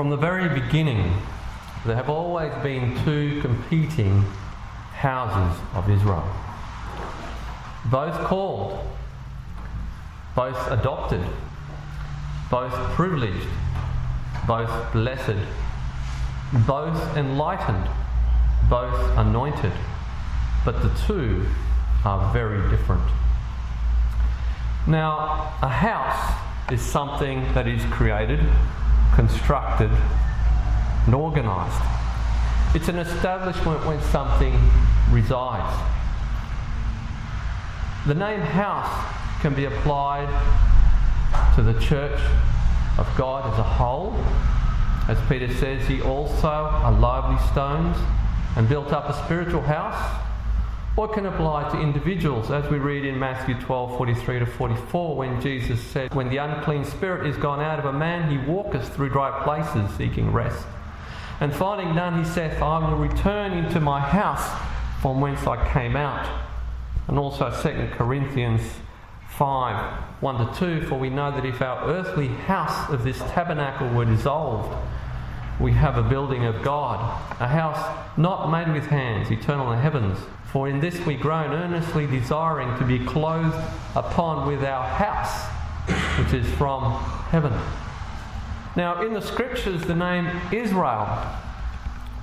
From the very beginning, there have always been two competing houses of Israel. Both called, both adopted, both privileged, both blessed, both enlightened, both anointed, but the two are very different. Now, a house is something that is created, constructed, and organised. It's an establishment when something resides. The name house can be applied to the church of God as a whole. As Peter says, he also are lively stones and built up a spiritual house or can apply to individuals, as we read in Matthew 12 43 to 44, when Jesus said, When the unclean spirit is gone out of a man, he walketh through dry places seeking rest. And finding none, he saith, I will return into my house from whence I came out. And also 2 Corinthians 5 1 to 2, for we know that if our earthly house of this tabernacle were dissolved, we have a building of God, a house not made with hands, eternal in the heavens. For in this we groan, earnestly desiring to be clothed upon with our house, which is from heaven. Now, in the scriptures, the name Israel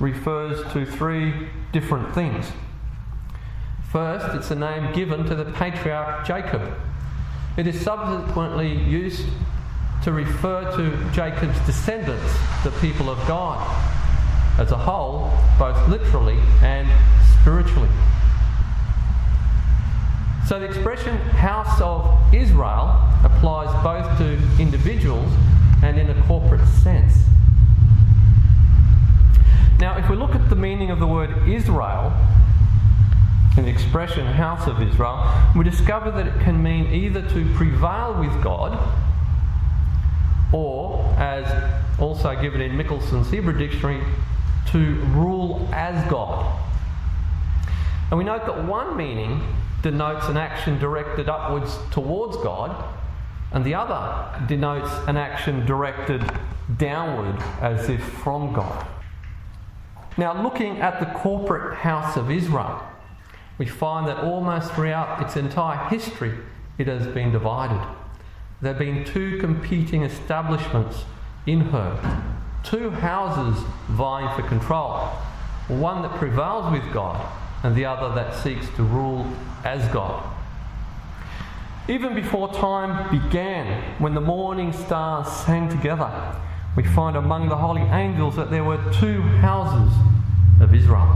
refers to three different things. First, it's a name given to the patriarch Jacob. It is subsequently used to refer to Jacob's descendants, the people of God, as a whole, both literally and spiritually. So the expression house of Israel applies both to individuals and in a corporate sense. Now, if we look at the meaning of the word Israel in the expression house of Israel, we discover that it can mean either to prevail with God or, as also given in Mickelson's Hebrew Dictionary, to rule as God. And we note that one meaning denotes an action directed upwards towards God, and the other denotes an action directed downward as if from God. Now, looking at the corporate house of Israel, we find that almost throughout its entire history it has been divided. There have been two competing establishments in her, two houses vying for control, one that prevails with God and the other that seeks to rule as God. Even before time began, when the morning stars sang together, we find among the holy angels that there were two houses of Israel.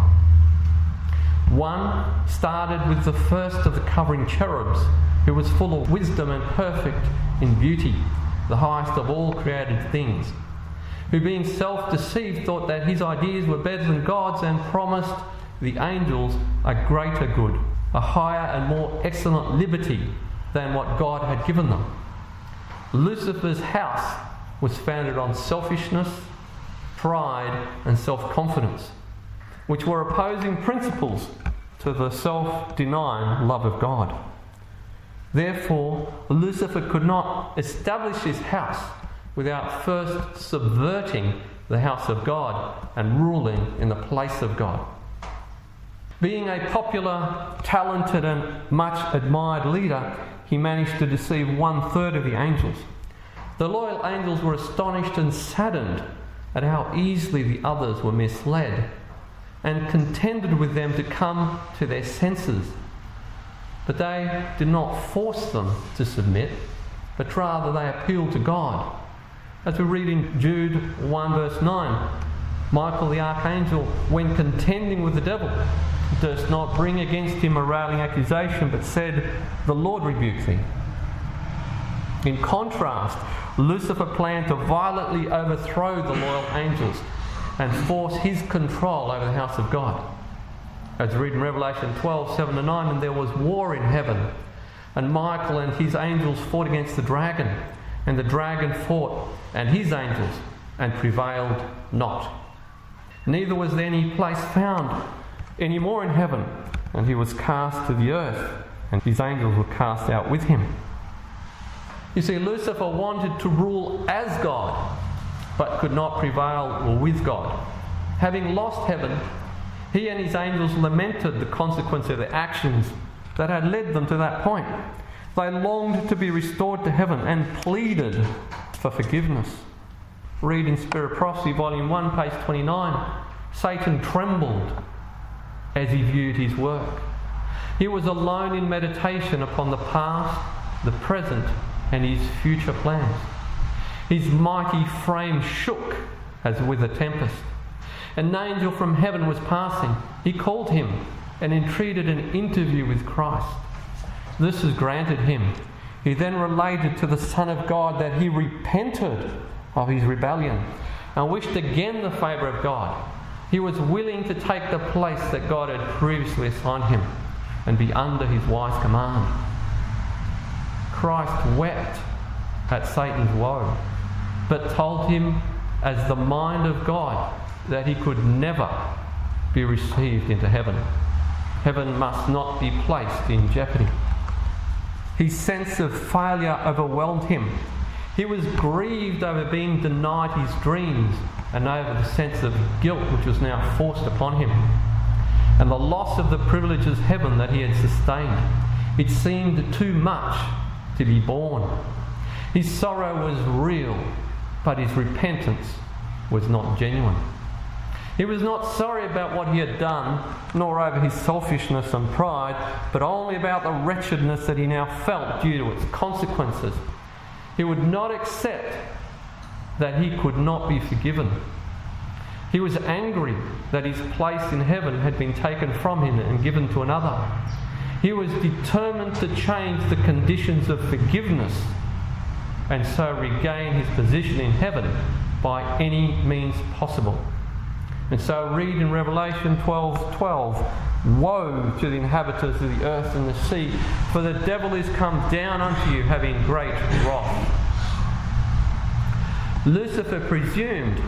One started with the first of the covering cherubs, who was full of wisdom and perfect in beauty, the highest of all created things, who being self deceived thought that his ideas were better than God's and promised the angels a greater good, a higher and more excellent liberty than what God had given them. Lucifer's house was founded on selfishness, pride, and self confidence, which were opposing principles to the self denying love of God. Therefore, Lucifer could not establish his house without first subverting the house of God and ruling in the place of God. Being a popular, talented, and much admired leader, he managed to deceive one third of the angels. The loyal angels were astonished and saddened at how easily the others were misled, and contended with them to come to their senses. But they did not force them to submit, but rather they appealed to God. As we read in Jude 1, verse 9, Michael the archangel, when contending with the devil, durst not bring against him a railing accusation, but said, The Lord rebuke thee. In contrast, Lucifer planned to violently overthrow the loyal angels and force his control over the house of God. As read in Revelation 12 7 to 9, and there was war in heaven, and Michael and his angels fought against the dragon, and the dragon fought and his angels, and prevailed not. Neither was there any place found any more in heaven, and he was cast to the earth, and his angels were cast out with him. You see, Lucifer wanted to rule as God, but could not prevail with God. Having lost heaven, he and his angels lamented the consequence of their actions that had led them to that point. They longed to be restored to heaven and pleaded for forgiveness. Read in Spirit Prophecy, Volume 1, page 29. Satan trembled as he viewed his work. He was alone in meditation upon the past, the present, and his future plans. His mighty frame shook as with a tempest. An angel from heaven was passing. He called him and entreated an interview with Christ. This was granted him. He then related to the Son of God that he repented of his rebellion and wished again the favour of God. He was willing to take the place that God had previously assigned him and be under his wise command. Christ wept at Satan's woe, but told him, as the mind of God, that he could never be received into heaven. Heaven must not be placed in jeopardy. His sense of failure overwhelmed him. He was grieved over being denied his dreams and over the sense of guilt which was now forced upon him, and the loss of the privileges heaven that he had sustained. It seemed too much to be borne. His sorrow was real, but his repentance was not genuine. He was not sorry about what he had done, nor over his selfishness and pride, but only about the wretchedness that he now felt due to its consequences. He would not accept that he could not be forgiven. He was angry that his place in heaven had been taken from him and given to another. He was determined to change the conditions of forgiveness and so regain his position in heaven by any means possible. And so read in Revelation 12 12, Woe to the inhabitants of the earth and the sea, for the devil is come down unto you, having great wrath. Lucifer presumed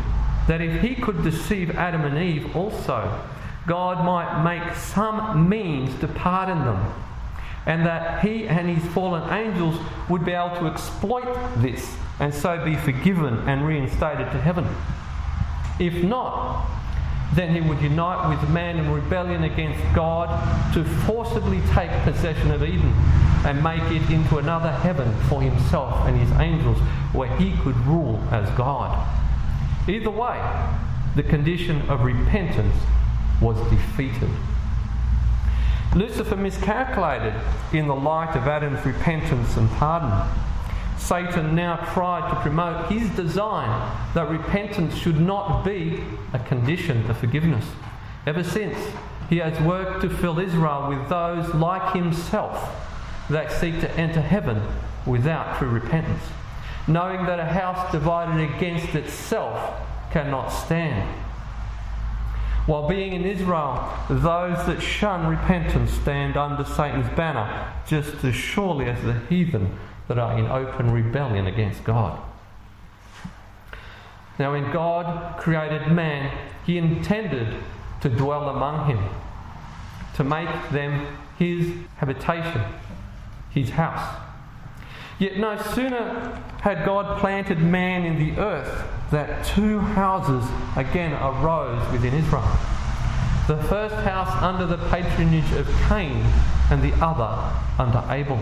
that if he could deceive Adam and Eve also, God might make some means to pardon them, and that he and his fallen angels would be able to exploit this and so be forgiven and reinstated to heaven. If not, then he would unite with man in rebellion against God to forcibly take possession of Eden and make it into another heaven for himself and his angels where he could rule as God. Either way, the condition of repentance was defeated. Lucifer miscalculated in the light of Adam's repentance and pardon. Satan now tried to promote his design that repentance should not be a condition of forgiveness. Ever since, he has worked to fill Israel with those like himself that seek to enter heaven without true repentance, knowing that a house divided against itself cannot stand. While being in Israel, those that shun repentance stand under Satan's banner just as surely as the heathen that are in open rebellion against God. Now, when God created man, he intended to dwell among him, to make them his habitation, his house. Yet no sooner had God planted man in the earth that two houses again arose within Israel. The first house under the patronage of Cain, and the other under Abel.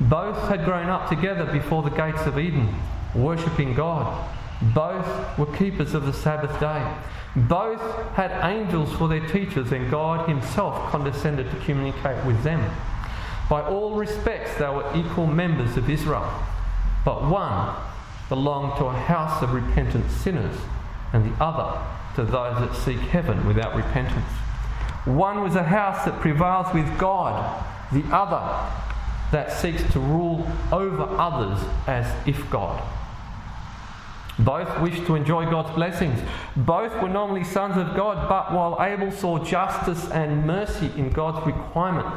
Both had grown up together before the gates of Eden, worshipping God. Both were keepers of the Sabbath day. Both had angels for their teachers, and God Himself condescended to communicate with them. By all respects, they were equal members of Israel. But one belonged to a house of repentant sinners, and the other to those that seek heaven without repentance. One was a house that prevails with God, the other that seeks to rule over others as if God. Both wished to enjoy God's blessings. Both were nominally sons of God, but while Abel saw justice and mercy in God's requirement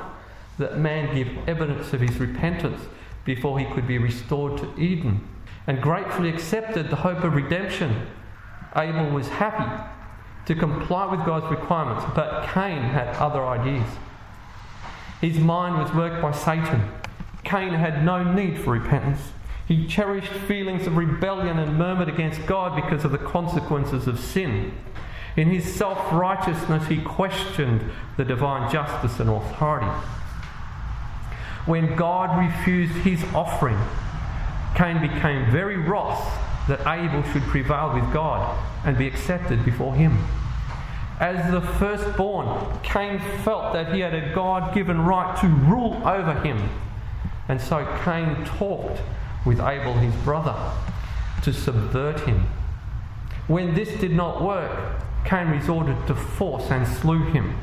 that man give evidence of his repentance before he could be restored to Eden, and gratefully accepted the hope of redemption, Abel was happy to comply with God's requirements, but Cain had other ideas. His mind was worked by Satan. Cain had no need for repentance. He cherished feelings of rebellion and murmured against God because of the consequences of sin. In his self righteousness, he questioned the divine justice and authority. When God refused his offering, Cain became very wroth that Abel should prevail with God and be accepted before him. As the firstborn, Cain felt that he had a God given right to rule over him. And so Cain talked with Abel, his brother, to subvert him. When this did not work, Cain resorted to force and slew him.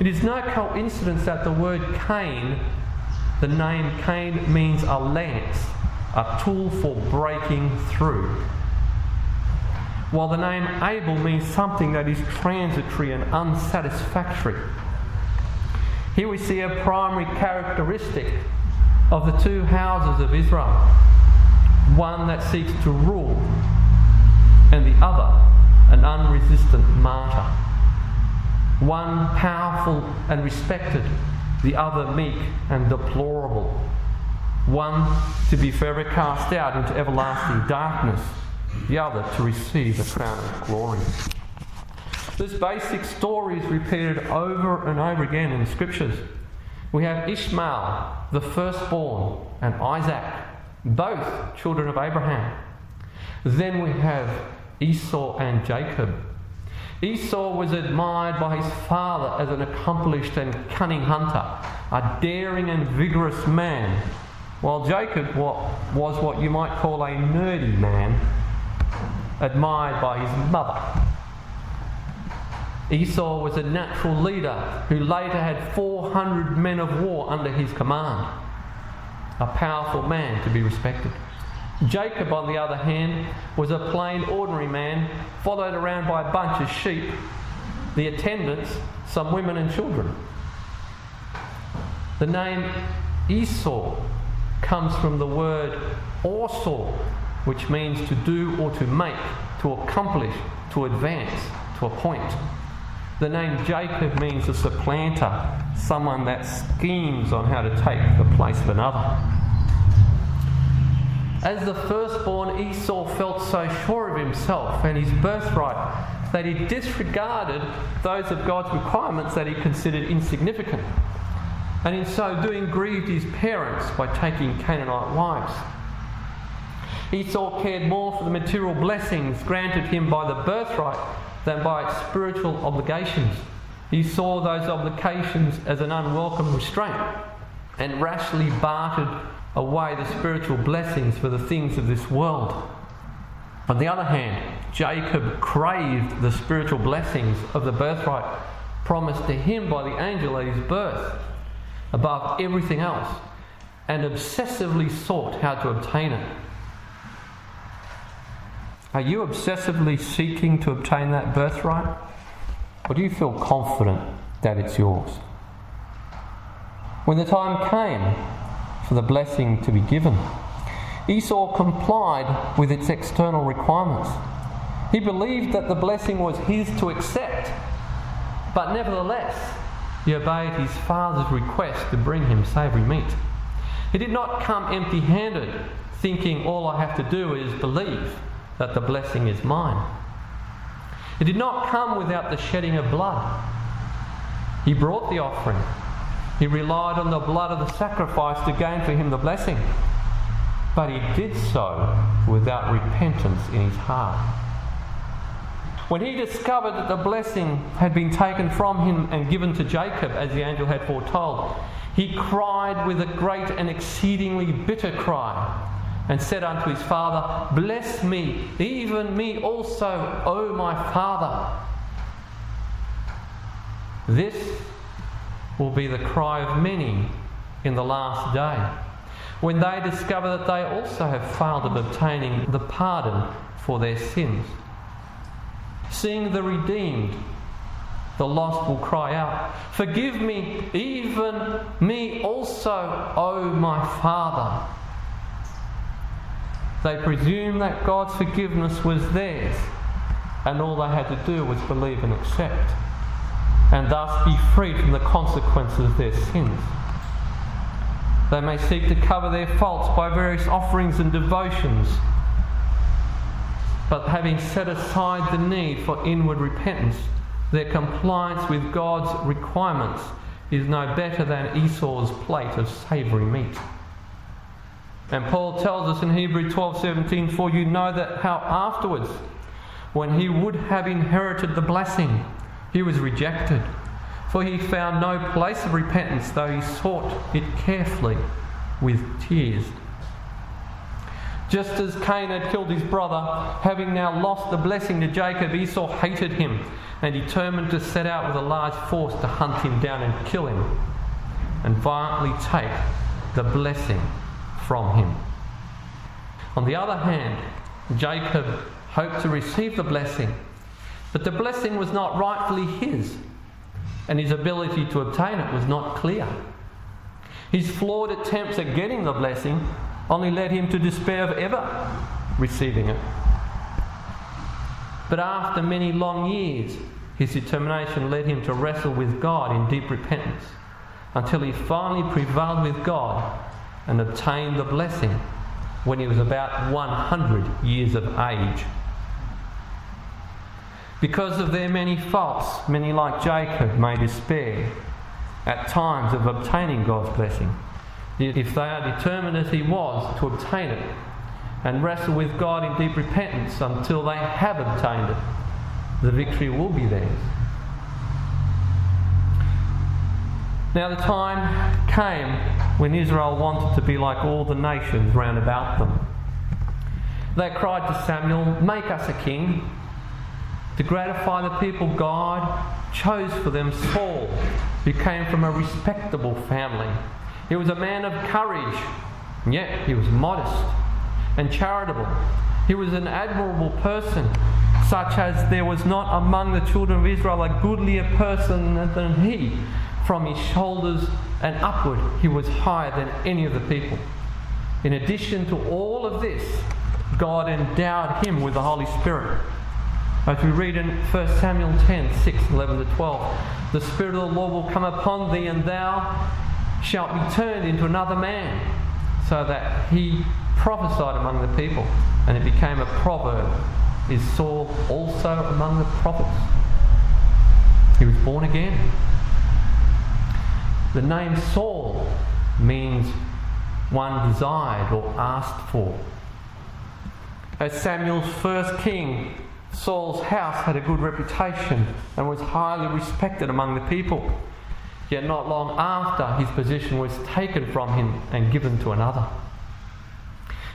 It is no coincidence that the word Cain, the name Cain, means a lance, a tool for breaking through while the name Abel means something that is transitory and unsatisfactory. Here we see a primary characteristic of the two houses of Israel one that seeks to rule, and the other an unresistant martyr. One powerful and respected, the other meek and deplorable. One to be forever cast out into everlasting darkness the other to receive a crown of glory. This basic story is repeated over and over again in the scriptures. We have Ishmael, the firstborn, and Isaac, both children of Abraham. Then we have Esau and Jacob. Esau was admired by his father as an accomplished and cunning hunter, a daring and vigorous man, while Jacob was what you might call a nerdy man admired by his mother. Esau was a natural leader who later had 400 men of war under his command. A powerful man to be respected. Jacob, on the other hand, was a plain, ordinary man, followed around by a bunch of sheep, the attendants, some women and children. The name Esau comes from the word Orsor, which means to do or to make, to accomplish, to advance, to appoint. The name Jacob means a supplanter, someone that schemes on how to take the place of another. As the firstborn, Esau felt so sure of himself and his birthright that he disregarded those of God's requirements that he considered insignificant, and in so doing grieved his parents by taking Canaanite wives. Esau cared more for the material blessings granted him by the birthright than by its spiritual obligations. He saw those obligations as an unwelcome restraint and rashly bartered away the spiritual blessings for the things of this world. On the other hand, Jacob craved the spiritual blessings of the birthright promised to him by the angel at his birth above everything else and obsessively sought how to obtain it. Are you obsessively seeking to obtain that birthright? Or do you feel confident that it's yours? When the time came for the blessing to be given, Esau complied with its external requirements. He believed that the blessing was his to accept, but nevertheless, he obeyed his father's request to bring him savoury meat. He did not come empty handed, thinking all I have to do is believe that the blessing is mine. It did not come without the shedding of blood. He brought the offering. He relied on the blood of the sacrifice to gain for him the blessing. But he did so without repentance in his heart. When he discovered that the blessing had been taken from him and given to Jacob, as the angel had foretold, he cried with a great and exceedingly bitter cry and said unto his father, Bless me, even me also, O my father. This will be the cry of many in the last day, when they discover that they also have failed of obtaining the pardon for their sins. Seeing the redeemed, the lost will cry out, Forgive me, even me also, O my Father. They presumed that God's forgiveness was theirs, and all they had to do was believe and accept, and thus be freed from the consequences of their sins. They may seek to cover their faults by various offerings and devotions. But having set aside the need for inward repentance, their compliance with God's requirements is no better than Esau's plate of savoury meat. And Paul tells us in Hebrew 12:17, "For you know that how afterwards, when he would have inherited the blessing, he was rejected, for he found no place of repentance, though he sought it carefully with tears." Just as Cain had killed his brother, having now lost the blessing to Jacob, Esau hated him and determined to set out with a large force to hunt him down and kill him and violently take the blessing from him. On the other hand, Jacob hoped to receive the blessing, but the blessing was not rightfully his, and his ability to obtain it was not clear. His flawed attempts at getting the blessing only led him to despair of ever receiving it. But after many long years, his determination led him to wrestle with God in deep repentance until he finally prevailed with God and obtained the blessing when he was about 100 years of age. Because of their many faults, many like Jacob may despair at times of obtaining God's blessing. If they are determined as he was to obtain it and wrestle with God in deep repentance until they have obtained it, the victory will be theirs. Now, the time came when Israel wanted to be like all the nations round about them. They cried to Samuel, Make us a king. To gratify the people God chose for them Saul, who came from a respectable family. He was a man of courage, yet he was modest and charitable. He was an admirable person, such as there was not among the children of Israel a goodlier person than he. From his shoulders and upward, he was higher than any of the people. In addition to all of this, God endowed him with the Holy Spirit. As we read in 1 Samuel 10 6, 11 to 12, the Spirit of the Lord will come upon thee, and thou shalt be turned into another man, so that he prophesied among the people, and it became a proverb. Is Saul also among the prophets? He was born again. The name Saul means one desired or asked for. As Samuel's first king, Saul's house had a good reputation and was highly respected among the people. Yet not long after, his position was taken from him and given to another.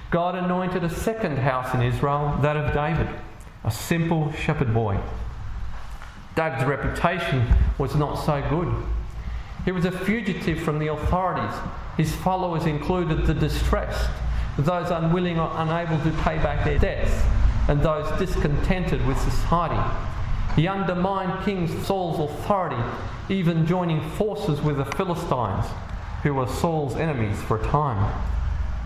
God anointed a second house in Israel, that of David, a simple shepherd boy. David's reputation was not so good. He was a fugitive from the authorities. His followers included the distressed, those unwilling or unable to pay back their debts, and those discontented with society. He undermined King Saul's authority, even joining forces with the Philistines, who were Saul's enemies for a time.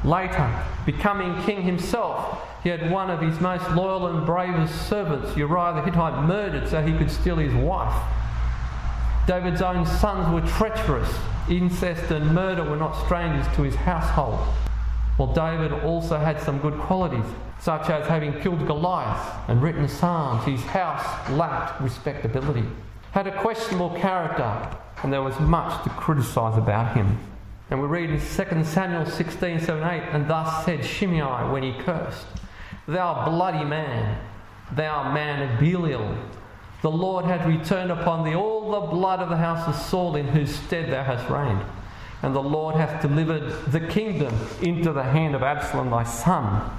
Later, becoming king himself, he had one of his most loyal and bravest servants, Uriah the Hittite, murdered so he could steal his wife. David's own sons were treacherous. Incest and murder were not strangers to his household. While David also had some good qualities, such as having killed Goliath and written Psalms, his house lacked respectability, had a questionable character, and there was much to criticise about him. And we read in 2 Samuel 16, 7, 8, and thus said Shimei when he cursed, Thou bloody man, thou man of Belial, the Lord hath returned upon thee all the blood of the house of Saul, in whose stead thou hast reigned. And the Lord hath delivered the kingdom into the hand of Absalom thy son.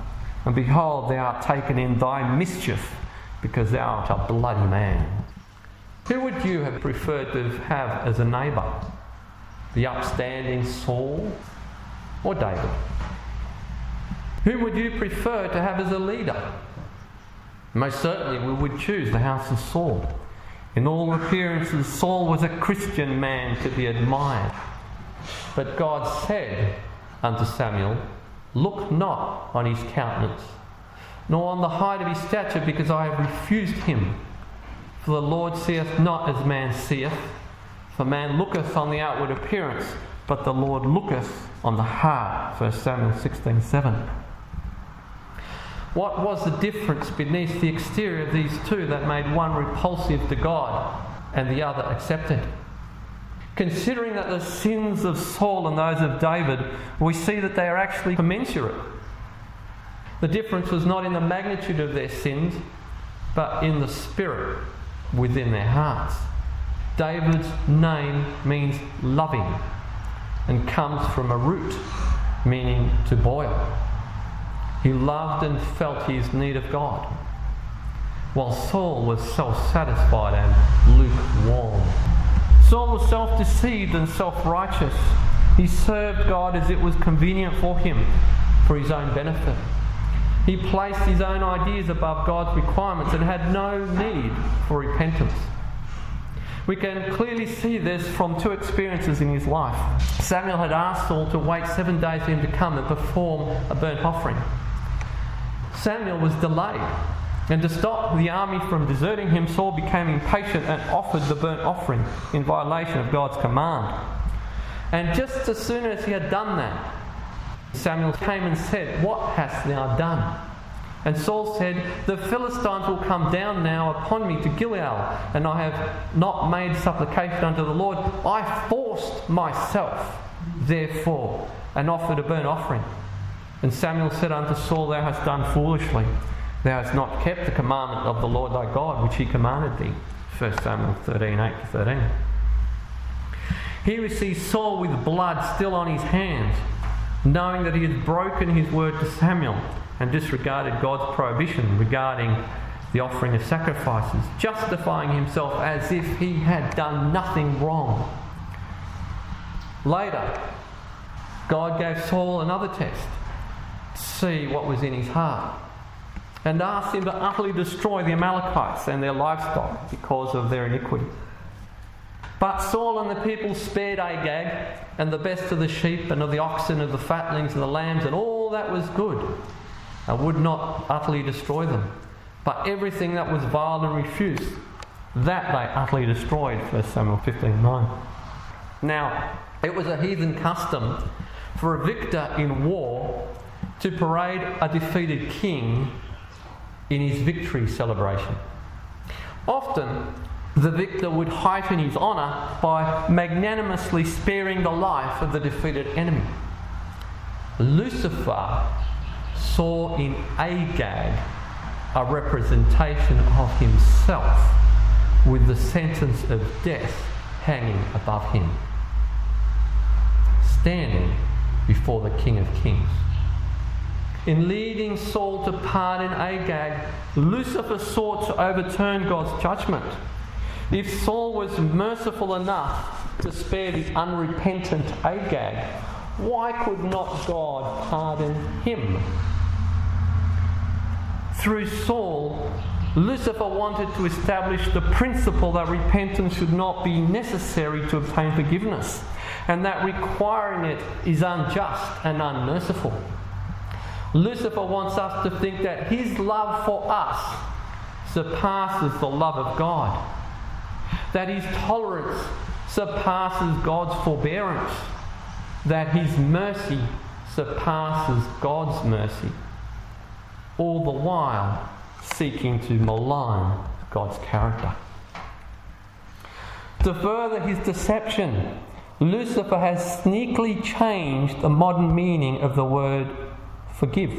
And behold, thou art taken in thy mischief, because thou art a bloody man. Who would you have preferred to have as a neighbour? The upstanding Saul or David? Who would you prefer to have as a leader? Most certainly, we would choose the house of Saul. In all appearances, Saul was a Christian man to be admired. But God said unto Samuel, Look not on his countenance, nor on the height of his stature, because I have refused him. For the Lord seeth not as man seeth. For man looketh on the outward appearance, but the Lord looketh on the heart. 1 Samuel 16 7. What was the difference beneath the exterior of these two that made one repulsive to God and the other accepted? Considering that the sins of Saul and those of David, we see that they are actually commensurate. The difference was not in the magnitude of their sins, but in the spirit within their hearts. David's name means loving and comes from a root meaning to boil. He loved and felt his need of God, while Saul was self satisfied and lukewarm. Saul was self deceived and self righteous. He served God as it was convenient for him, for his own benefit. He placed his own ideas above God's requirements and had no need for repentance. We can clearly see this from two experiences in his life. Samuel had asked Saul to wait seven days for him to come and perform a burnt offering. Samuel was delayed, and to stop the army from deserting him, Saul became impatient and offered the burnt offering in violation of God's command. And just as soon as he had done that, Samuel came and said, What hast thou done? And Saul said, The Philistines will come down now upon me to Gilgal, and I have not made supplication unto the Lord. I forced myself, therefore, and offered a burnt offering. And Samuel said unto Saul, Thou hast done foolishly. Thou hast not kept the commandment of the Lord thy God, which he commanded thee. 1 Samuel 13 8 to 13. Here we see Saul with blood still on his hands, knowing that he has broken his word to Samuel and disregarded God's prohibition regarding the offering of sacrifices, justifying himself as if he had done nothing wrong. Later, God gave Saul another test see what was in his heart and asked him to utterly destroy the Amalekites and their livestock because of their iniquity. But Saul and the people spared Agag and the best of the sheep and of the oxen and the fatlings and the lambs and all that was good and would not utterly destroy them. But everything that was vile and refused, that they utterly destroyed. 1 Samuel 15 9. Now, it was a heathen custom for a victor in war to parade a defeated king in his victory celebration. Often, the victor would heighten his honour by magnanimously sparing the life of the defeated enemy. Lucifer saw in Agag a representation of himself with the sentence of death hanging above him, standing before the King of Kings. In leading Saul to pardon Agag, Lucifer sought to overturn God's judgment. If Saul was merciful enough to spare the unrepentant Agag, why could not God pardon him? Through Saul, Lucifer wanted to establish the principle that repentance should not be necessary to obtain forgiveness, and that requiring it is unjust and unmerciful. Lucifer wants us to think that his love for us surpasses the love of God, that his tolerance surpasses God's forbearance, that his mercy surpasses God's mercy, all the while seeking to malign God's character. To further his deception, Lucifer has sneakily changed the modern meaning of the word forgive.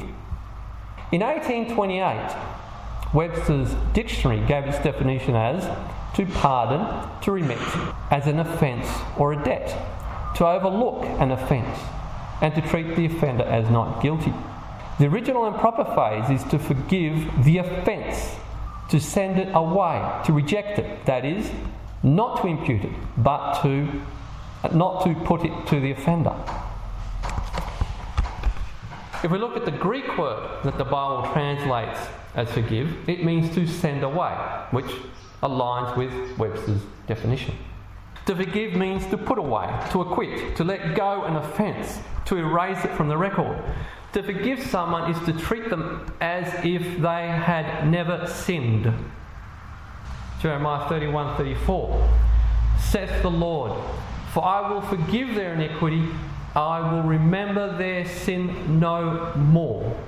In 1828, Webster's dictionary gave its definition as to pardon, to remit, as an offence or a debt, to overlook an offence, and to treat the offender as not guilty. The original and proper phase is to forgive the offence, to send it away, to reject it, that is, not to impute it, but to not to put it to the offender. If we look at the Greek word that the Bible translates as forgive, it means to send away, which aligns with Webster's definition. To forgive means to put away, to acquit, to let go an offence, to erase it from the record. To forgive someone is to treat them as if they had never sinned. Jeremiah 31 34. Saith the Lord, For I will forgive their iniquity, I will remember their sin no more.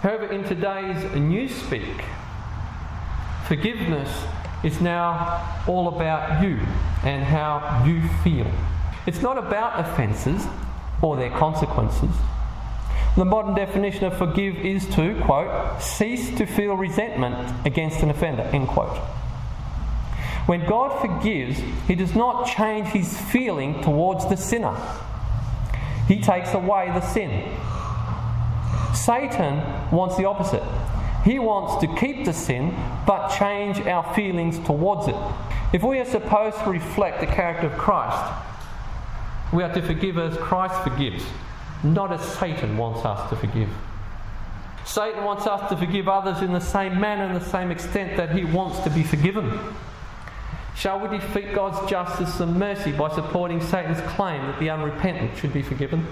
However, in today's newspeak, forgiveness is now all about you and how you feel. It's not about offences or their consequences. The modern definition of forgive is to, quote, cease to feel resentment against an offender, end quote. When God forgives, He does not change His feeling towards the sinner, He takes away the sin. Satan wants the opposite. He wants to keep the sin but change our feelings towards it. If we are supposed to reflect the character of Christ, we are to forgive as Christ forgives, not as Satan wants us to forgive. Satan wants us to forgive others in the same manner and the same extent that he wants to be forgiven. Shall we defeat God's justice and mercy by supporting Satan's claim that the unrepentant should be forgiven?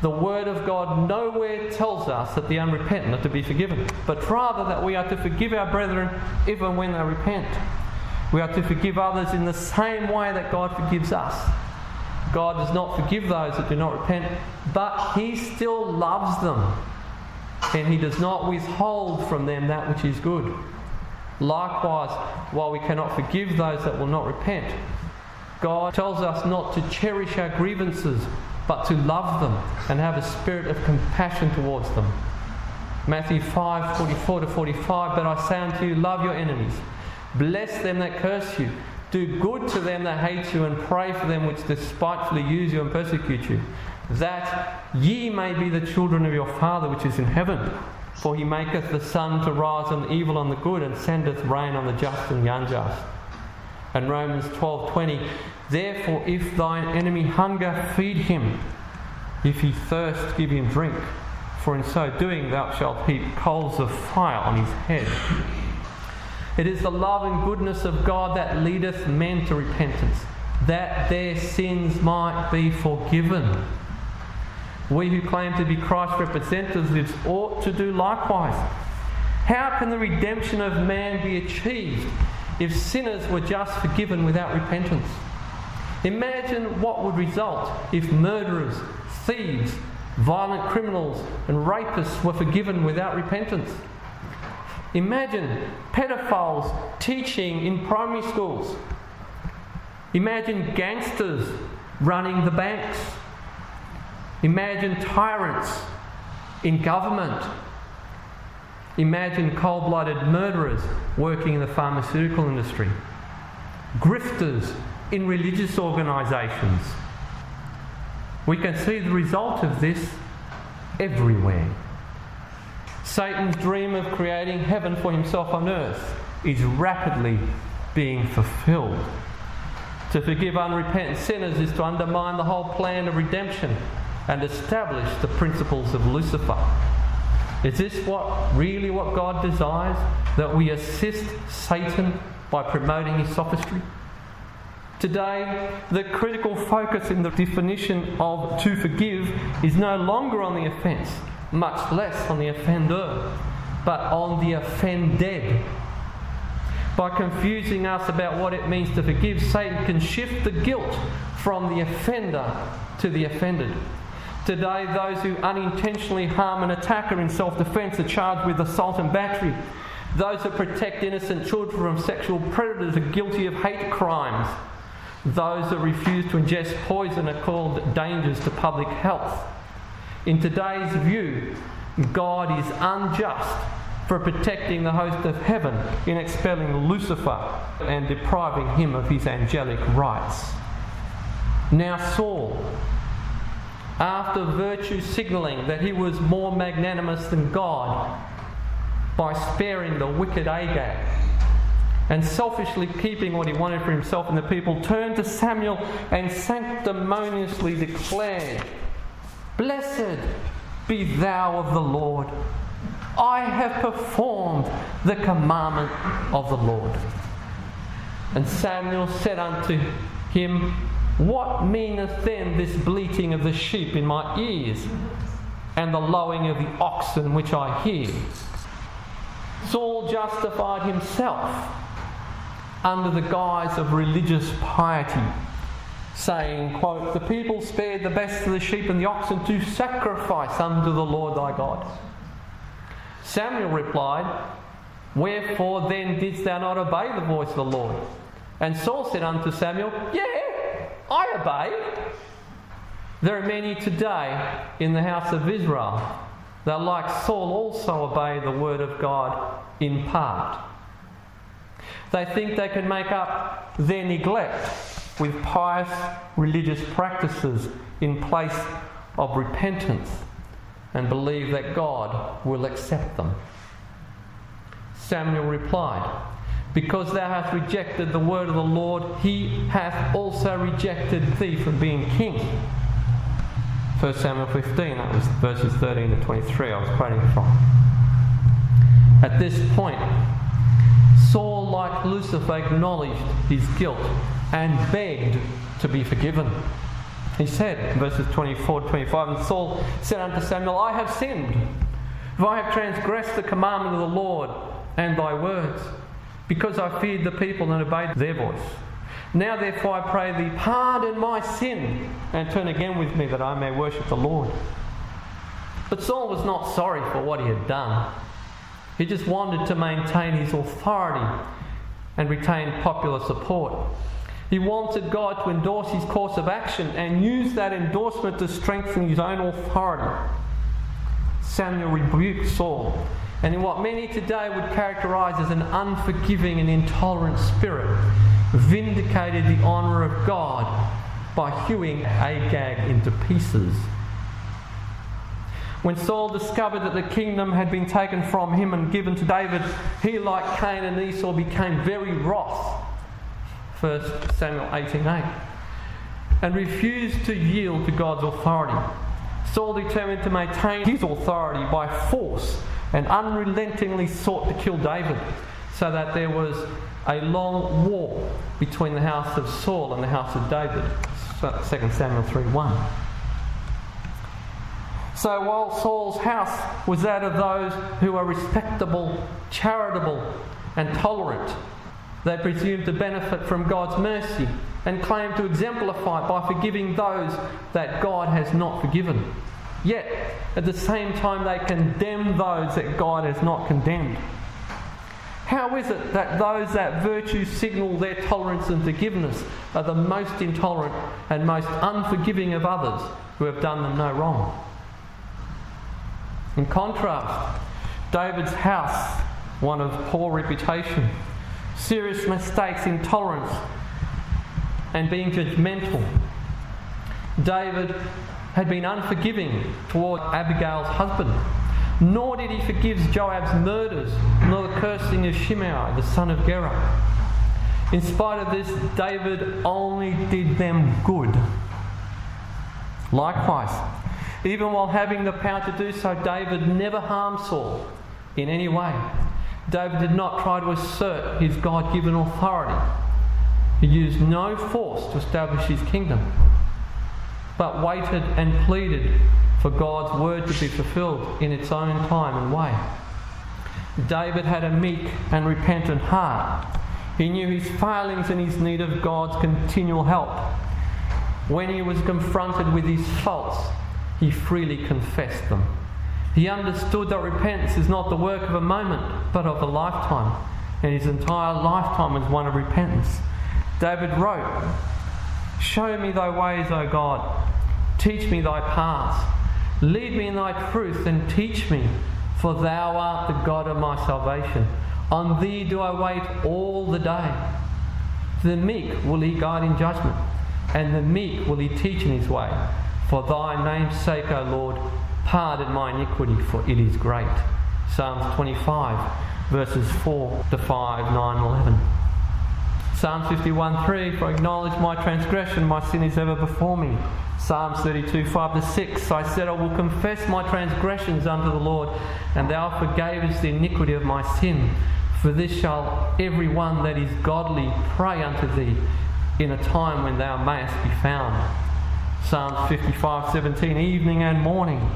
The Word of God nowhere tells us that the unrepentant are to be forgiven, but rather that we are to forgive our brethren even when they repent. We are to forgive others in the same way that God forgives us. God does not forgive those that do not repent, but He still loves them, and He does not withhold from them that which is good. Likewise, while we cannot forgive those that will not repent, God tells us not to cherish our grievances, but to love them and have a spirit of compassion towards them. Matthew 5 44 to 45 But I say unto you, love your enemies, bless them that curse you, do good to them that hate you, and pray for them which despitefully use you and persecute you, that ye may be the children of your Father which is in heaven. For he maketh the sun to rise on the evil and the good, and sendeth rain on the just and the unjust. And Romans 12:20, Therefore, if thine enemy hunger, feed him. If he thirst, give him drink. For in so doing, thou shalt heap coals of fire on his head. It is the love and goodness of God that leadeth men to repentance, that their sins might be forgiven. We who claim to be Christ's representatives ought to do likewise. How can the redemption of man be achieved if sinners were just forgiven without repentance? Imagine what would result if murderers, thieves, violent criminals, and rapists were forgiven without repentance. Imagine pedophiles teaching in primary schools. Imagine gangsters running the banks. Imagine tyrants in government. Imagine cold blooded murderers working in the pharmaceutical industry. Grifters in religious organisations. We can see the result of this everywhere. Satan's dream of creating heaven for himself on earth is rapidly being fulfilled. To forgive unrepentant sinners is to undermine the whole plan of redemption and establish the principles of Lucifer. Is this what really what God desires? That we assist Satan by promoting his sophistry? Today, the critical focus in the definition of to forgive is no longer on the offence, much less on the offender, but on the offended. By confusing us about what it means to forgive, Satan can shift the guilt from the offender to the offended. Today, those who unintentionally harm an attacker in self defence are charged with assault and battery. Those that protect innocent children from sexual predators are guilty of hate crimes. Those that refuse to ingest poison are called dangers to public health. In today's view, God is unjust for protecting the host of heaven in expelling Lucifer and depriving him of his angelic rights. Now, Saul, after virtue signaling that he was more magnanimous than God by sparing the wicked Agag, and selfishly keeping what he wanted for himself and the people, turned to Samuel and sanctimoniously declared, Blessed be thou of the Lord. I have performed the commandment of the Lord. And Samuel said unto him, What meaneth then this bleating of the sheep in my ears, and the lowing of the oxen which I hear? Saul justified himself under the guise of religious piety, saying, quote, The people spared the best of the sheep and the oxen to sacrifice unto the Lord thy God. Samuel replied, Wherefore then didst thou not obey the voice of the Lord? And Saul said unto Samuel, Yeah, I obey. There are many today in the house of Israel that, like Saul, also obey the word of God in part. They think they can make up their neglect with pious religious practices in place of repentance and believe that God will accept them. Samuel replied, Because thou hast rejected the word of the Lord, he hath also rejected thee from being king. 1 Samuel 15, that was verses 13 to 23 I was quoting from. At this point, Saul, like Lucifer, acknowledged his guilt and begged to be forgiven. He said, verses 24 to 25, And Saul said unto Samuel, I have sinned, for I have transgressed the commandment of the Lord and thy words, because I feared the people and obeyed their voice. Now therefore I pray thee, pardon my sin, and turn again with me that I may worship the Lord. But Saul was not sorry for what he had done. He just wanted to maintain his authority and retain popular support. He wanted God to endorse his course of action and use that endorsement to strengthen his own authority. Samuel rebuked Saul, and in what many today would characterize as an unforgiving and intolerant spirit, vindicated the honour of God by hewing Agag into pieces. When Saul discovered that the kingdom had been taken from him and given to David, he, like Cain and Esau, became very wroth 1 Samuel 18:8, and refused to yield to God's authority. Saul determined to maintain his authority by force and unrelentingly sought to kill David, so that there was a long war between the house of Saul and the house of David. 2 Samuel 3:1. So while Saul's house was that of those who were respectable, charitable, and tolerant, they presumed to benefit from God's mercy and claim to exemplify by forgiving those that God has not forgiven. Yet, at the same time, they condemn those that God has not condemned. How is it that those that virtue signal their tolerance and forgiveness are the most intolerant and most unforgiving of others who have done them no wrong? In contrast, David's house, one of poor reputation, serious mistakes, intolerance, and being judgmental. David had been unforgiving toward Abigail's husband, nor did he forgive Joab's murders, nor the cursing of Shimei, the son of Gera. In spite of this, David only did them good. Likewise, even while having the power to do so, David never harmed Saul in any way. David did not try to assert his God given authority. He used no force to establish his kingdom, but waited and pleaded for God's word to be fulfilled in its own time and way. David had a meek and repentant heart. He knew his failings and his need of God's continual help. When he was confronted with his faults, he freely confessed them. He understood that repentance is not the work of a moment, but of a lifetime. And his entire lifetime was one of repentance. David wrote, Show me thy ways, O God. Teach me thy paths. Lead me in thy truth and teach me, for thou art the God of my salvation. On thee do I wait all the day. The meek will he guide in judgment, and the meek will he teach in his way. For thy name's sake, O Lord, Pardon my iniquity, for it is great. Psalms 25, verses 4 to 5, 9, 11. Psalms 51 3 For I acknowledge my transgression, my sin is ever before me. Psalms 32 5 to 6 I said, I will confess my transgressions unto the Lord, and thou forgavest the iniquity of my sin. For this shall every one that is godly pray unto thee in a time when thou mayest be found. Psalms 55 17 Evening and morning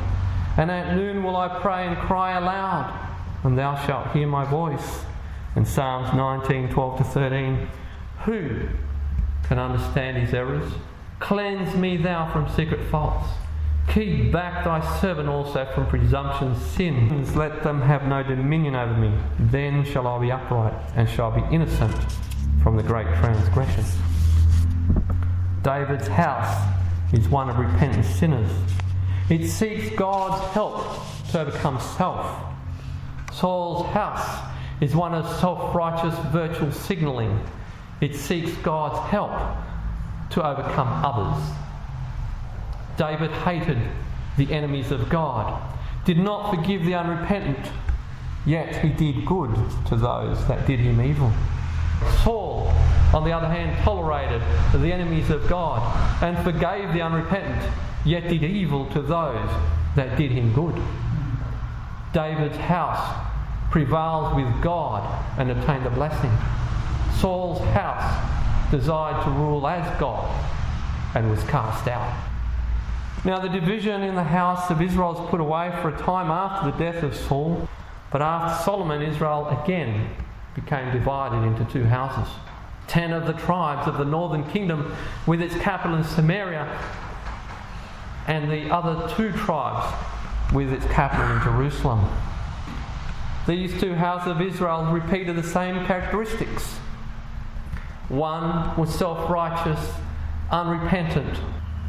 and at noon will I pray and cry aloud, and thou shalt hear my voice. In Psalms 19 12 to 13. Who can understand his errors? Cleanse me thou from secret faults. Keep back thy servant also from presumption's sins. Let them have no dominion over me. Then shall I be upright and shall be innocent from the great transgression. David's house is one of repentant sinners. It seeks God's help to overcome self. Saul's house is one of self righteous virtual signalling. It seeks God's help to overcome others. David hated the enemies of God, did not forgive the unrepentant, yet he did good to those that did him evil. Saul, on the other hand, tolerated the enemies of God and forgave the unrepentant, yet did evil to those that did him good. David's house prevailed with God and obtained the blessing. Saul's house desired to rule as God and was cast out. Now, the division in the house of Israel was put away for a time after the death of Saul, but after Solomon, Israel again became divided into two houses. Ten of the tribes of the northern kingdom, with its capital in Samaria, and the other two tribes with its capital in Jerusalem. These two houses of Israel repeated the same characteristics. One was self righteous, unrepentant,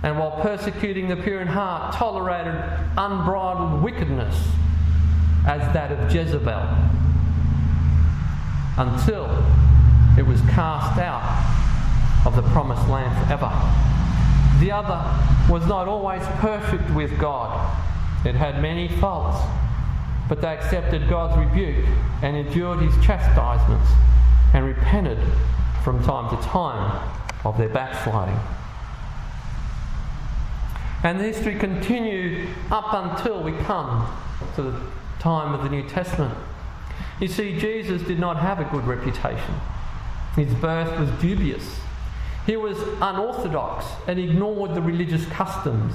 and while persecuting the pure in heart, tolerated unbridled wickedness as that of Jezebel until it was cast out of the promised land forever. The other was not always perfect with God, it had many faults, but they accepted God's rebuke and endured his chastisements and repented from time to time of their backsliding. And the history continued up until we come to the time of the New Testament. You see, Jesus did not have a good reputation. His birth was dubious. He was unorthodox and ignored the religious customs.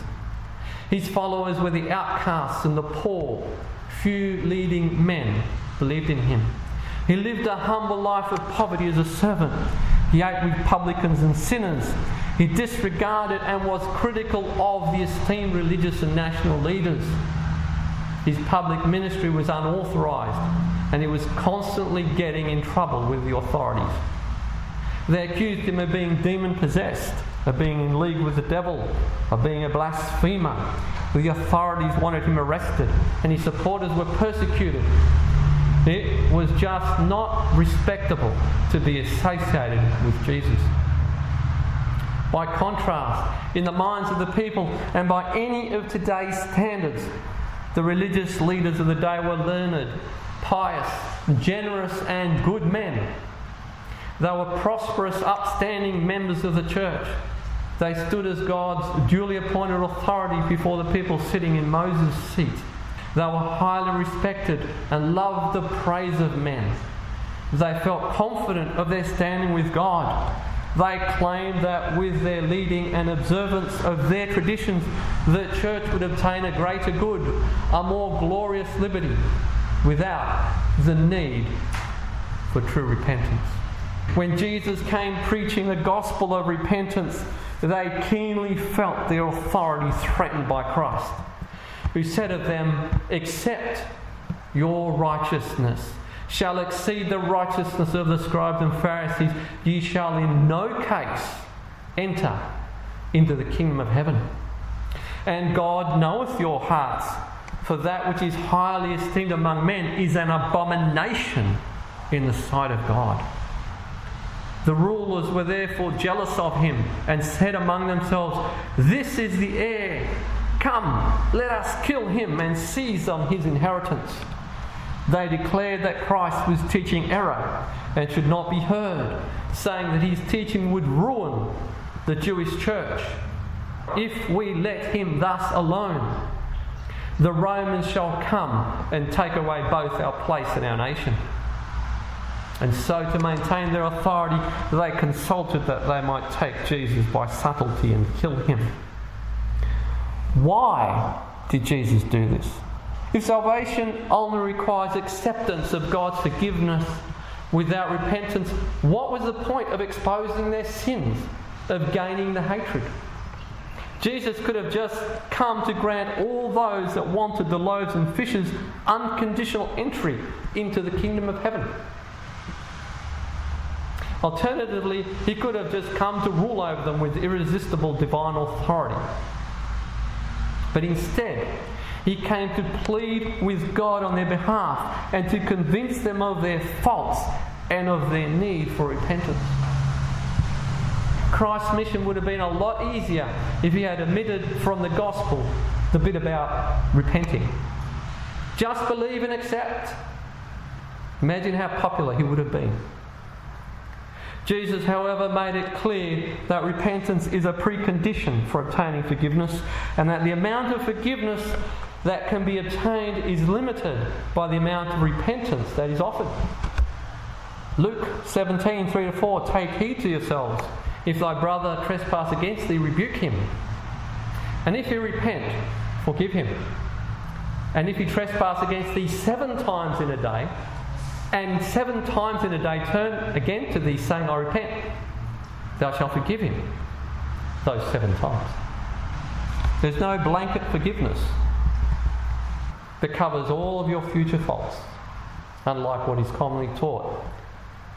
His followers were the outcasts and the poor. Few leading men believed in him. He lived a humble life of poverty as a servant. He ate with publicans and sinners. He disregarded and was critical of the esteemed religious and national leaders. His public ministry was unauthorized and he was constantly getting in trouble with the authorities. They accused him of being demon possessed, of being in league with the devil, of being a blasphemer. The authorities wanted him arrested and his supporters were persecuted. It was just not respectable to be associated with Jesus. By contrast, in the minds of the people and by any of today's standards, the religious leaders of the day were learned, pious, generous, and good men. They were prosperous, upstanding members of the church. They stood as God's duly appointed authority before the people sitting in Moses' seat. They were highly respected and loved the praise of men. They felt confident of their standing with God they claimed that with their leading and observance of their traditions, the church would obtain a greater good, a more glorious liberty, without the need for true repentance. When Jesus came preaching the gospel of repentance, they keenly felt their authority threatened by Christ, who said of them, Accept your righteousness shall exceed the righteousness of the scribes and Pharisees, ye shall in no case enter into the kingdom of heaven. And God knoweth your hearts, for that which is highly esteemed among men is an abomination in the sight of God. The rulers were therefore jealous of him and said among themselves, This is the heir. Come, let us kill him and seize on his inheritance. They declared that Christ was teaching error and should not be heard, saying that his teaching would ruin the Jewish church. If we let him thus alone, the Romans shall come and take away both our place and our nation. And so, to maintain their authority, they consulted that they might take Jesus by subtlety and kill him. Why did Jesus do this? If salvation only requires acceptance of God's forgiveness, without repentance, what was the point of exposing their sins, of gaining the hatred? Jesus could have just come to grant all those that wanted the loaves and fishes unconditional entry into the kingdom of heaven. Alternatively, he could have just come to rule over them with irresistible divine authority. But instead, he came to plead with God on their behalf and to convince them of their faults and of their need for repentance. Christ's mission would have been a lot easier if he had omitted from the gospel the bit about repenting. Just believe and accept. Imagine how popular he would have been. Jesus, however, made it clear that repentance is a precondition for obtaining forgiveness and that the amount of forgiveness that can be obtained is limited by the amount of repentance that is offered. Luke 17 3 to 4 Take heed to yourselves. If thy brother trespass against thee, rebuke him. And if he repent, forgive him. And if he trespass against thee seven times in a day, and seven times in a day turn again to thee, saying, I repent, thou shalt forgive him those seven times. There's no blanket forgiveness that covers all of your future faults, unlike what is commonly taught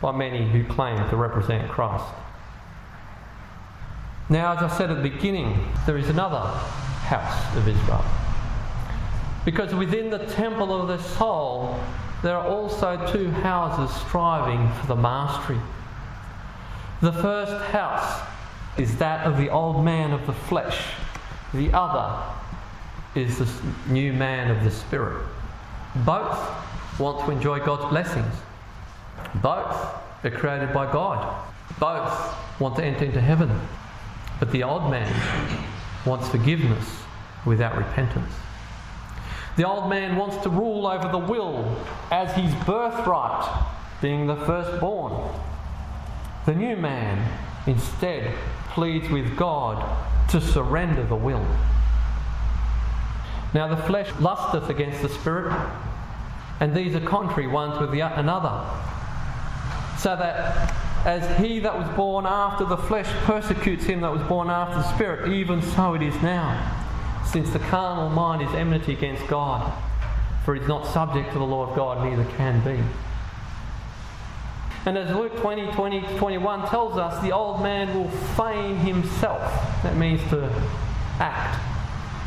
by many who claim to represent Christ. Now, as I said at the beginning, there is another house of Israel. Because within the temple of the soul, there are also two houses striving for the mastery. The first house is that of the old man of the flesh, the other is the new man of the spirit. Both want to enjoy God's blessings. Both are created by God. Both want to enter into heaven. But the old man wants forgiveness without repentance. The old man wants to rule over the will as his birthright, being the firstborn. The new man instead pleads with God to surrender the will. Now the flesh lusteth against the spirit, and these are contrary one to the another. So that as he that was born after the flesh persecutes him that was born after the spirit, even so it is now since the carnal mind is enmity against God, for it is not subject to the law of God, neither can be. And as Luke 20, 20, 21 tells us, the old man will feign himself. That means to act,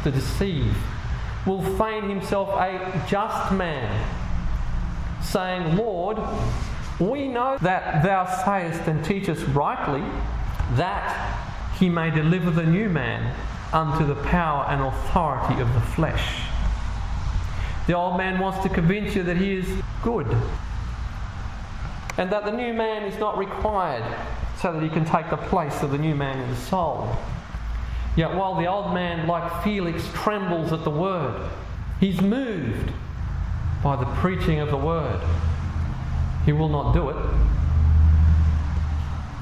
to deceive. Will feign himself a just man, saying, Lord, we know that thou sayest and teachest rightly, that he may deliver the new man unto the power and authority of the flesh. The old man wants to convince you that he is good and that the new man is not required so that he can take the place of the new man in the soul. Yet while the old man, like Felix, trembles at the word, he's moved by the preaching of the word. He will not do it.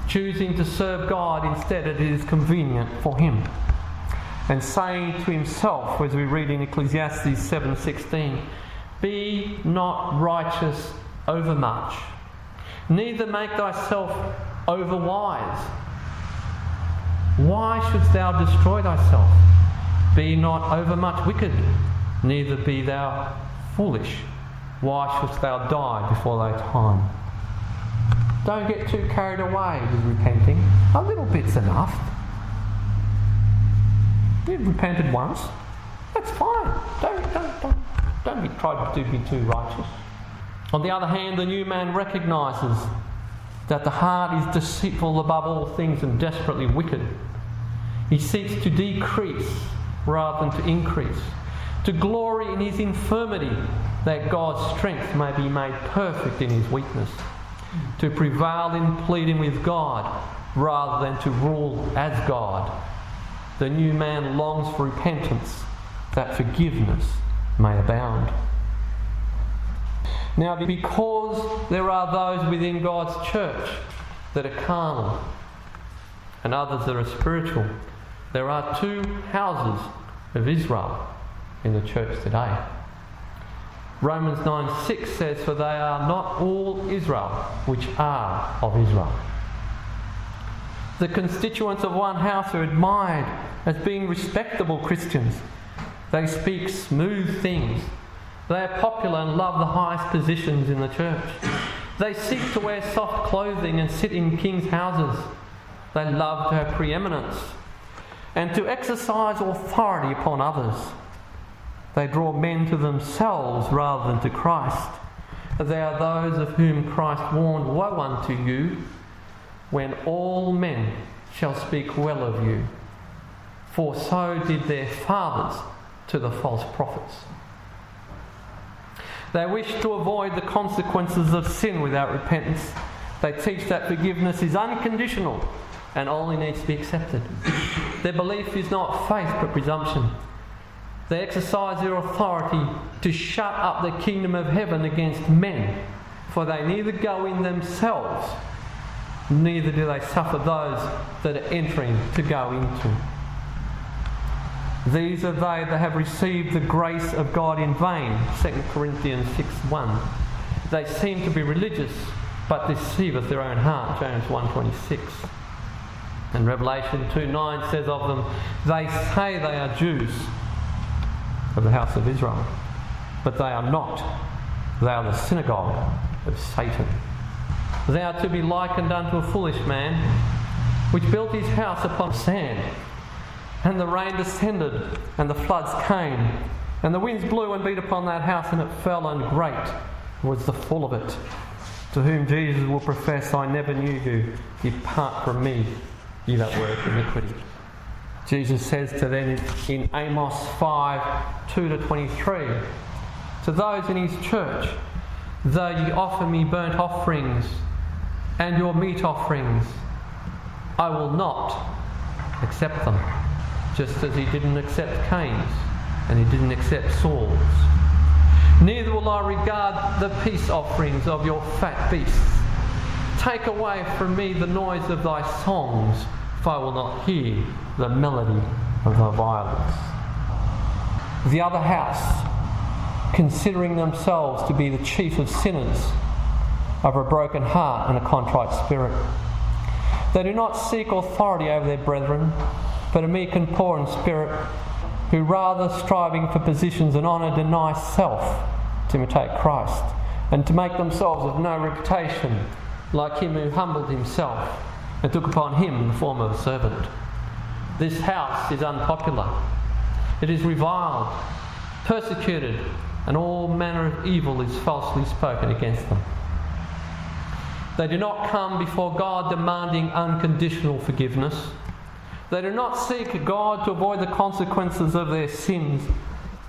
Choosing to serve God instead, it is convenient for him and saying to himself, as we read in Ecclesiastes 7:16, "Be not righteous overmuch, neither make thyself overwise. Why shouldst thou destroy thyself? Be not overmuch wicked, neither be thou foolish. Why shouldst thou die before thy time?" Don't get too carried away with repenting. A little bit's enough. You've repented once. That's fine. Don't, don't, don't, don't be trying to be too righteous. On the other hand, the new man recognizes that the heart is deceitful above all things and desperately wicked. He seeks to decrease rather than to increase, to glory in his infirmity, that God's strength may be made perfect in his weakness, to prevail in pleading with God rather than to rule as God the new man longs for repentance that forgiveness may abound. Now, because there are those within God's church that are carnal and others that are spiritual, there are two houses of Israel in the church today. Romans 9 6 says, For they are not all Israel which are of Israel. The constituents of one house are admired as being respectable Christians. They speak smooth things. They are popular and love the highest positions in the church. They seek to wear soft clothing and sit in king's houses. They love to have preeminence and to exercise authority upon others. They draw men to themselves rather than to Christ. They are those of whom Christ warned Woe unto you when all men shall speak well of you. For so did their fathers to the false prophets. They wish to avoid the consequences of sin without repentance. They teach that forgiveness is unconditional and only needs to be accepted. Their belief is not faith but presumption. They exercise their authority to shut up the kingdom of heaven against men, for they neither go in themselves, neither do they suffer those that are entering to go into. These are they that have received the grace of God in vain. 2 Corinthians 6 1. They seem to be religious, but deceiveth their own heart. James 1.26. And Revelation 2 9 says of them, They say they are Jews of the house of Israel, but they are not. They are the synagogue of Satan. They are to be likened unto a foolish man which built his house upon sand. And the rain descended, and the floods came, and the winds blew and beat upon that house, and it fell, and great was the fall of it. To whom Jesus will profess, I never knew you. Depart from me, you that work iniquity. Jesus says to them in Amos 5 2 to 23 To those in his church, though ye offer me burnt offerings and your meat offerings, I will not accept them, just as he didn't accept Cain's and he didn't accept Saul's. Neither will I regard the peace offerings of your fat beasts. Take away from me the noise of thy songs for I will not hear the melody of thy violins. The other house, considering themselves to be the chief of sinners, of a broken heart and a contrite spirit. They do not seek authority over their brethren, but are meek and poor in spirit, who rather striving for positions and honour deny self to imitate Christ, and to make themselves of no reputation, like him who humbled himself and took upon him the form of a servant. This house is unpopular. It is reviled, persecuted, and all manner of evil is falsely spoken against them. They do not come before God demanding unconditional forgiveness. They do not seek God to avoid the consequences of their sins,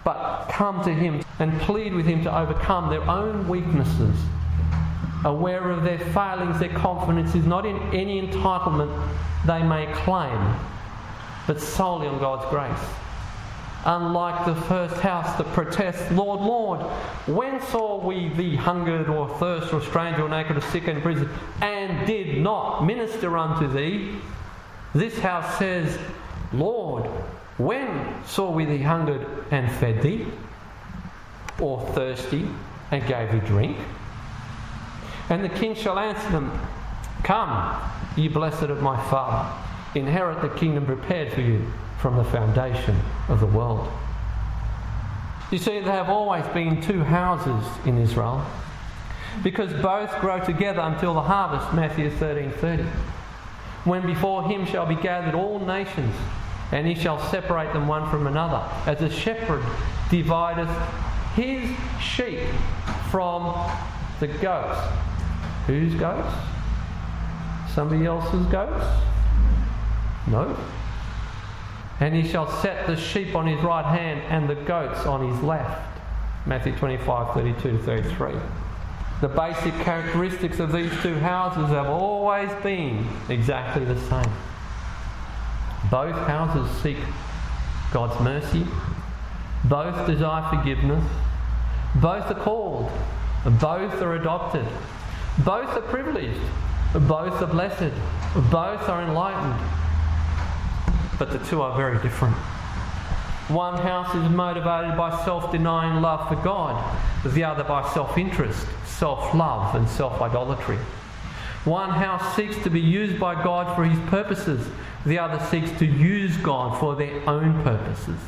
but come to Him and plead with Him to overcome their own weaknesses aware of their failings, their confidence is not in any entitlement they may claim, but solely on God's grace. Unlike the first house that protests, Lord, Lord, when saw we thee hungered or thirst or stranger or naked or sick in prison, and did not minister unto thee? This house says, Lord, when saw we thee hungered and fed thee, or thirsty and gave thee drink? And the king shall answer them, Come, ye blessed of my Father, inherit the kingdom prepared for you from the foundation of the world. You see, there have always been two houses in Israel because both grow together until the harvest, Matthew 13:30. When before him shall be gathered all nations, and he shall separate them one from another, as a shepherd divideth his sheep from the goats. Whose goats? Somebody else's goats? No. And he shall set the sheep on his right hand and the goats on his left. Matthew 25, 32 33. The basic characteristics of these two houses have always been exactly the same. Both houses seek God's mercy, both desire forgiveness, both are called, both are adopted, both are privileged, both are blessed, both are enlightened. But the two are very different. One house is motivated by self denying love for God, the other by self interest, self love, and self idolatry. One house seeks to be used by God for his purposes, the other seeks to use God for their own purposes.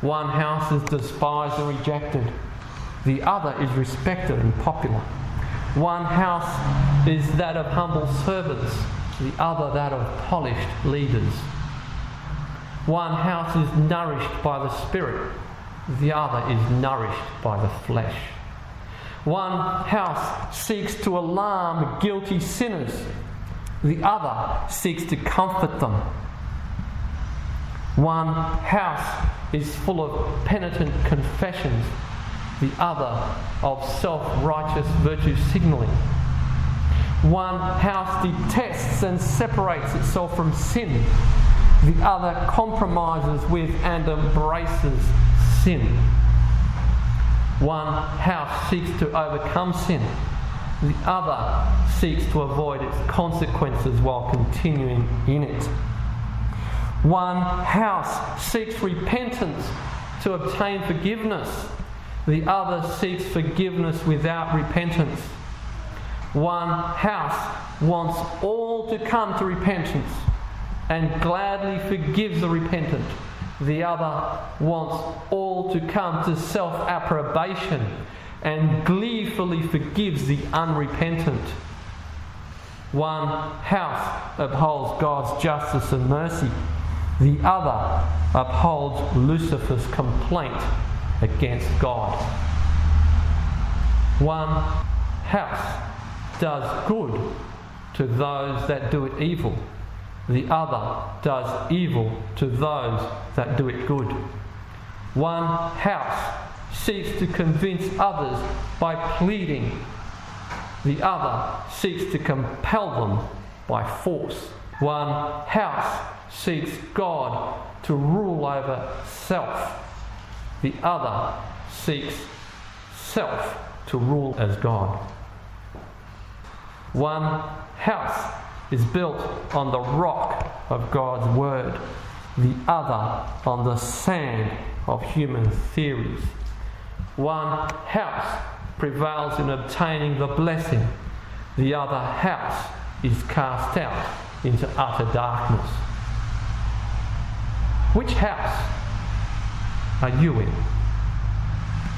One house is despised and rejected, the other is respected and popular. One house is that of humble servants, the other that of polished leaders. One house is nourished by the Spirit, the other is nourished by the flesh. One house seeks to alarm guilty sinners, the other seeks to comfort them. One house is full of penitent confessions, the other of self righteous virtue signalling. One house detests and separates itself from sin, the other compromises with and embraces sin. One house seeks to overcome sin, the other seeks to avoid its consequences while continuing in it. One house seeks repentance to obtain forgiveness, the other seeks forgiveness without repentance. One house wants all to come to repentance and gladly forgives the repentant. The other wants all to come to self approbation and gleefully forgives the unrepentant. One house upholds God's justice and mercy, the other upholds Lucifer's complaint against God. One house does good to those that do it evil the other does evil to those that do it good. One house seeks to convince others by pleading, the other seeks to compel them by force. One house seeks God to rule over self, the other seeks self to rule as God. One house is built on the rock of God's Word, the other on the sand of human theories. One house prevails in obtaining the blessing, the other house is cast out into utter darkness. Which house are you in?